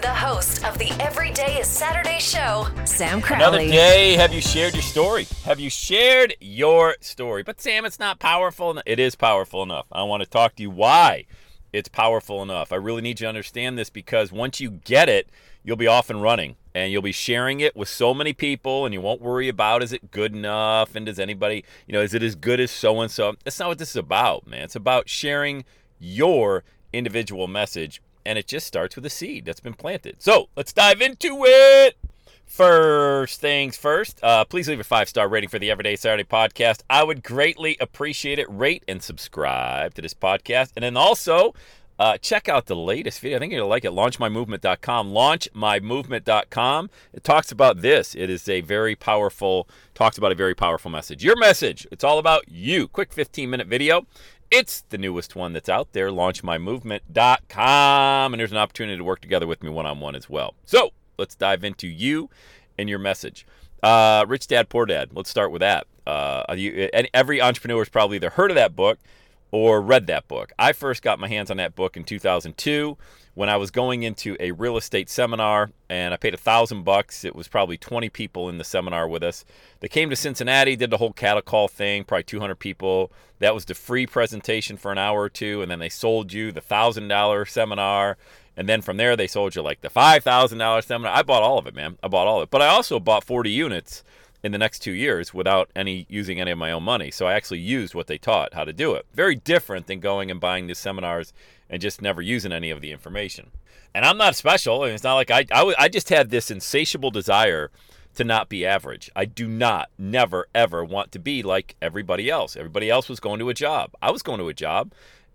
The host of the Everyday is Saturday show, Sam Crowther. Another day. Have you shared your story? Have you shared your story? But Sam, it's not powerful. It is powerful enough. I want to talk to you why it's powerful enough. I really need you to understand this because once you get it, you'll be off and running and you'll be sharing it with so many people and you won't worry about is it good enough and does anybody, you know, is it as good as so and so? That's not what this is about, man. It's about sharing your individual message and it just starts with a seed that's been planted. So let's dive into it. First things first, uh, please leave a five star rating for the Everyday Saturday podcast. I would greatly appreciate it. Rate and subscribe to this podcast. And then also, uh, check out the latest video. I think you'll like it. LaunchMyMovement.com. LaunchMyMovement.com. It talks about this. It is a very powerful, talks about a very powerful message. Your message. It's all about you. Quick 15 minute video. It's the newest one that's out there, launchmymovement.com. And there's an opportunity to work together with me one on one as well. So let's dive into you and your message. Uh, Rich Dad, Poor Dad. Let's start with that. Uh, you, every entrepreneur has probably either heard of that book or read that book. I first got my hands on that book in 2002 when I was going into a real estate seminar and I paid a thousand bucks. It was probably 20 people in the seminar with us. They came to Cincinnati, did the whole cattle call thing, probably 200 people. That was the free presentation for an hour or two, and then they sold you the thousand dollar seminar. And then from there, they sold you like the $5,000 seminar. I bought all of it, man. I bought all of it. But I also bought 40 units in the next two years without any using any of my own money. So I actually used what they taught how to do it. Very different than going and buying these seminars and just never using any of the information. And I'm not special. It's not like I, I, I just had this insatiable desire to not be average. I do not, never, ever want to be like everybody else. Everybody else was going to a job. I was going to a job,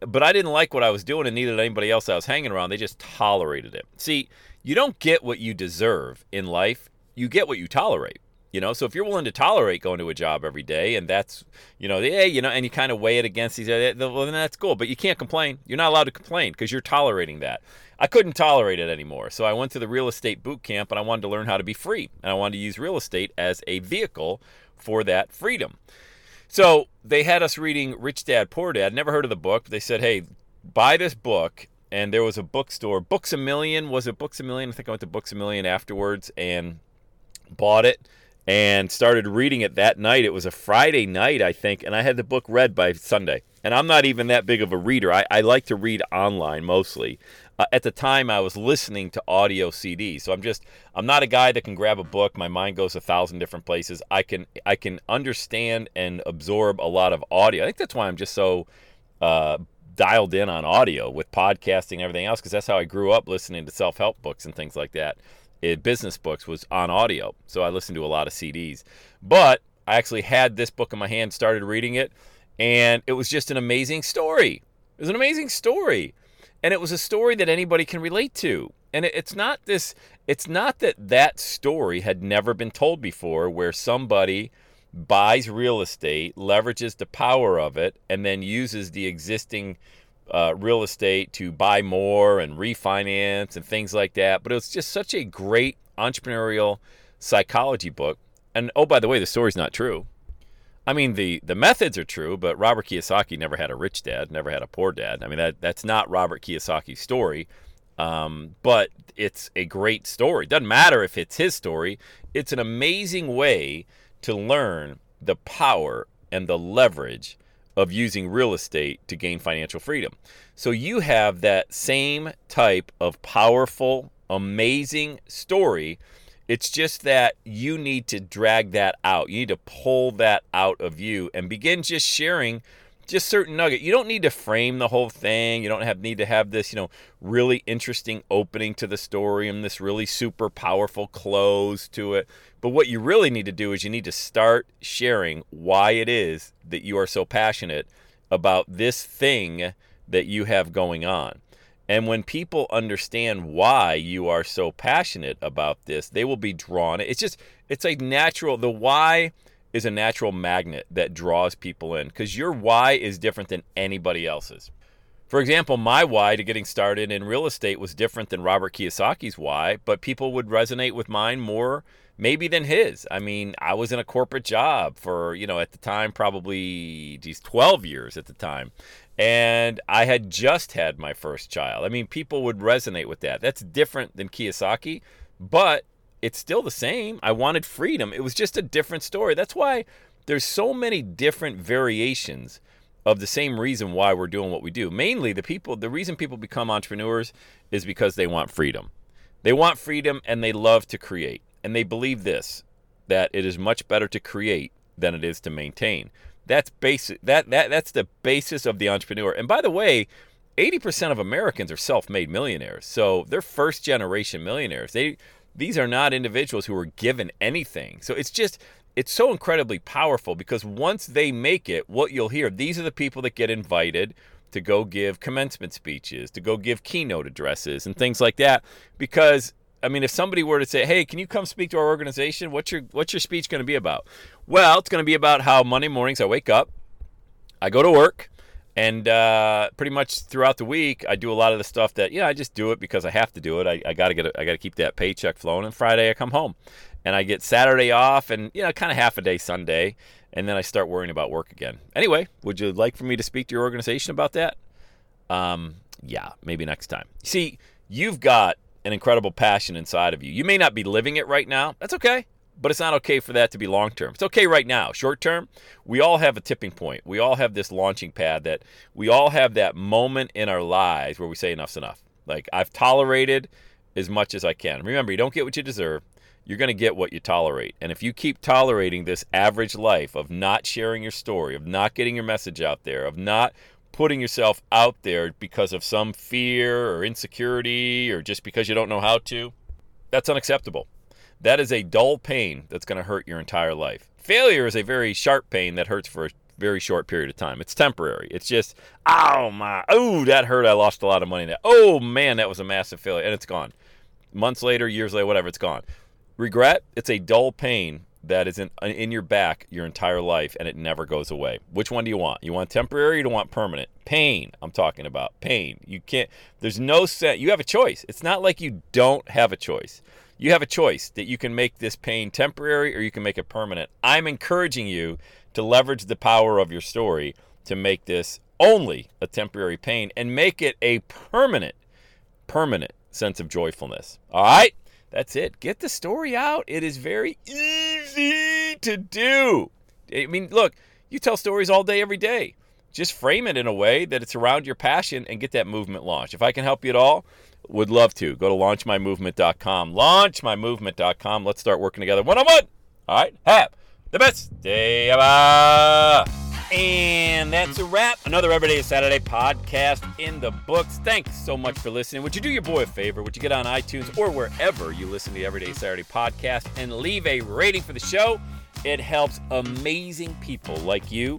but I didn't like what I was doing and neither did anybody else I was hanging around. They just tolerated it. See, you don't get what you deserve in life, you get what you tolerate. You know, so if you're willing to tolerate going to a job every day, and that's, you know, yeah, you know, and you kind of weigh it against these, eh, well, then that's cool. But you can't complain. You're not allowed to complain because you're tolerating that. I couldn't tolerate it anymore, so I went to the real estate boot camp, and I wanted to learn how to be free, and I wanted to use real estate as a vehicle for that freedom. So they had us reading Rich Dad Poor Dad. Never heard of the book, but they said, hey, buy this book. And there was a bookstore, Books a Million. Was it Books a Million? I think I went to Books a Million afterwards and bought it and started reading it that night. It was a Friday night, I think, and I had the book read by Sunday. And I'm not even that big of a reader. I, I like to read online mostly. Uh, at the time, I was listening to audio CDs, so I'm just I'm not a guy that can grab a book. My mind goes a thousand different places. I can I can understand and absorb a lot of audio. I think that's why I'm just so uh, dialed in on audio with podcasting and everything else because that's how I grew up listening to self help books and things like that business books was on audio, so I listened to a lot of CDs. But I actually had this book in my hand, started reading it, and it was just an amazing story. It was an amazing story, and it was a story that anybody can relate to. And it, it's not this. It's not that that story had never been told before, where somebody buys real estate, leverages the power of it, and then uses the existing uh, real estate to buy more and refinance and things like that. But it was just such a great entrepreneurial psychology book. And oh, by the way, the story's not true. I mean, the, the methods are true, but Robert Kiyosaki never had a rich dad, never had a poor dad. I mean, that, that's not Robert Kiyosaki's story. Um, but it's a great story. Doesn't matter if it's his story, it's an amazing way to learn the power and the leverage of using real estate to gain financial freedom. So you have that same type of powerful, amazing story. It's just that you need to drag that out. You need to pull that out of you and begin just sharing just certain nugget. You don't need to frame the whole thing. You don't have need to have this, you know, really interesting opening to the story and this really super powerful close to it. But what you really need to do is you need to start sharing why it is that you are so passionate about this thing that you have going on. And when people understand why you are so passionate about this, they will be drawn. It's just, it's a natural, the why is a natural magnet that draws people in because your why is different than anybody else's. For example, my why to getting started in real estate was different than Robert Kiyosaki's why, but people would resonate with mine more maybe than his. I mean, I was in a corporate job for, you know, at the time, probably, geez, 12 years at the time. And I had just had my first child. I mean, people would resonate with that. That's different than Kiyosaki, but it's still the same. I wanted freedom. It was just a different story. That's why there's so many different variations of the same reason why we're doing what we do. Mainly the people the reason people become entrepreneurs is because they want freedom. They want freedom and they love to create. And they believe this that it is much better to create than it is to maintain. That's basic that, that that's the basis of the entrepreneur. And by the way, 80% of Americans are self-made millionaires. So they're first generation millionaires. They these are not individuals who were given anything. So it's just, it's so incredibly powerful because once they make it, what you'll hear, these are the people that get invited to go give commencement speeches, to go give keynote addresses and things like that. Because I mean, if somebody were to say, "Hey, can you come speak to our organization? What's your what's your speech going to be about?" Well, it's going to be about how Monday mornings I wake up, I go to work, and uh, pretty much throughout the week, I do a lot of the stuff that yeah, I just do it because I have to do it. I, I gotta get I gotta keep that paycheck flowing. And Friday I come home, and I get Saturday off, and you know, kind of half a day Sunday, and then I start worrying about work again. Anyway, would you like for me to speak to your organization about that? Um, yeah, maybe next time. See, you've got an incredible passion inside of you. You may not be living it right now. That's okay but it's not okay for that to be long term. It's okay right now. Short term, we all have a tipping point. We all have this launching pad that we all have that moment in our lives where we say enough's enough. Like I've tolerated as much as I can. Remember, you don't get what you deserve. You're going to get what you tolerate. And if you keep tolerating this average life of not sharing your story, of not getting your message out there, of not putting yourself out there because of some fear or insecurity or just because you don't know how to, that's unacceptable. That is a dull pain that's going to hurt your entire life. Failure is a very sharp pain that hurts for a very short period of time. It's temporary. It's just, oh my, oh, that hurt. I lost a lot of money. That, oh man, that was a massive failure. And it's gone. Months later, years later, whatever, it's gone. Regret, it's a dull pain that is in, uh, in your back your entire life and it never goes away. Which one do you want? You want temporary you don't want permanent? Pain, I'm talking about. Pain. You can't, there's no set. You have a choice. It's not like you don't have a choice you have a choice that you can make this pain temporary or you can make it permanent. I'm encouraging you to leverage the power of your story to make this only a temporary pain and make it a permanent, permanent sense of joyfulness. All right? That's it. Get the story out. It is very easy to do. I mean, look, you tell stories all day, every day. Just frame it in a way that it's around your passion and get that movement launched. If I can help you at all, would love to. Go to launchmymovement.com. Launchmymovement.com. Let's start working together one on one. All right. Have the best day ever. And that's a wrap. Another Everyday Saturday podcast in the books. Thanks so much for listening. Would you do your boy a favor? Would you get on iTunes or wherever you listen to the Everyday Saturday podcast and leave a rating for the show? It helps amazing people like you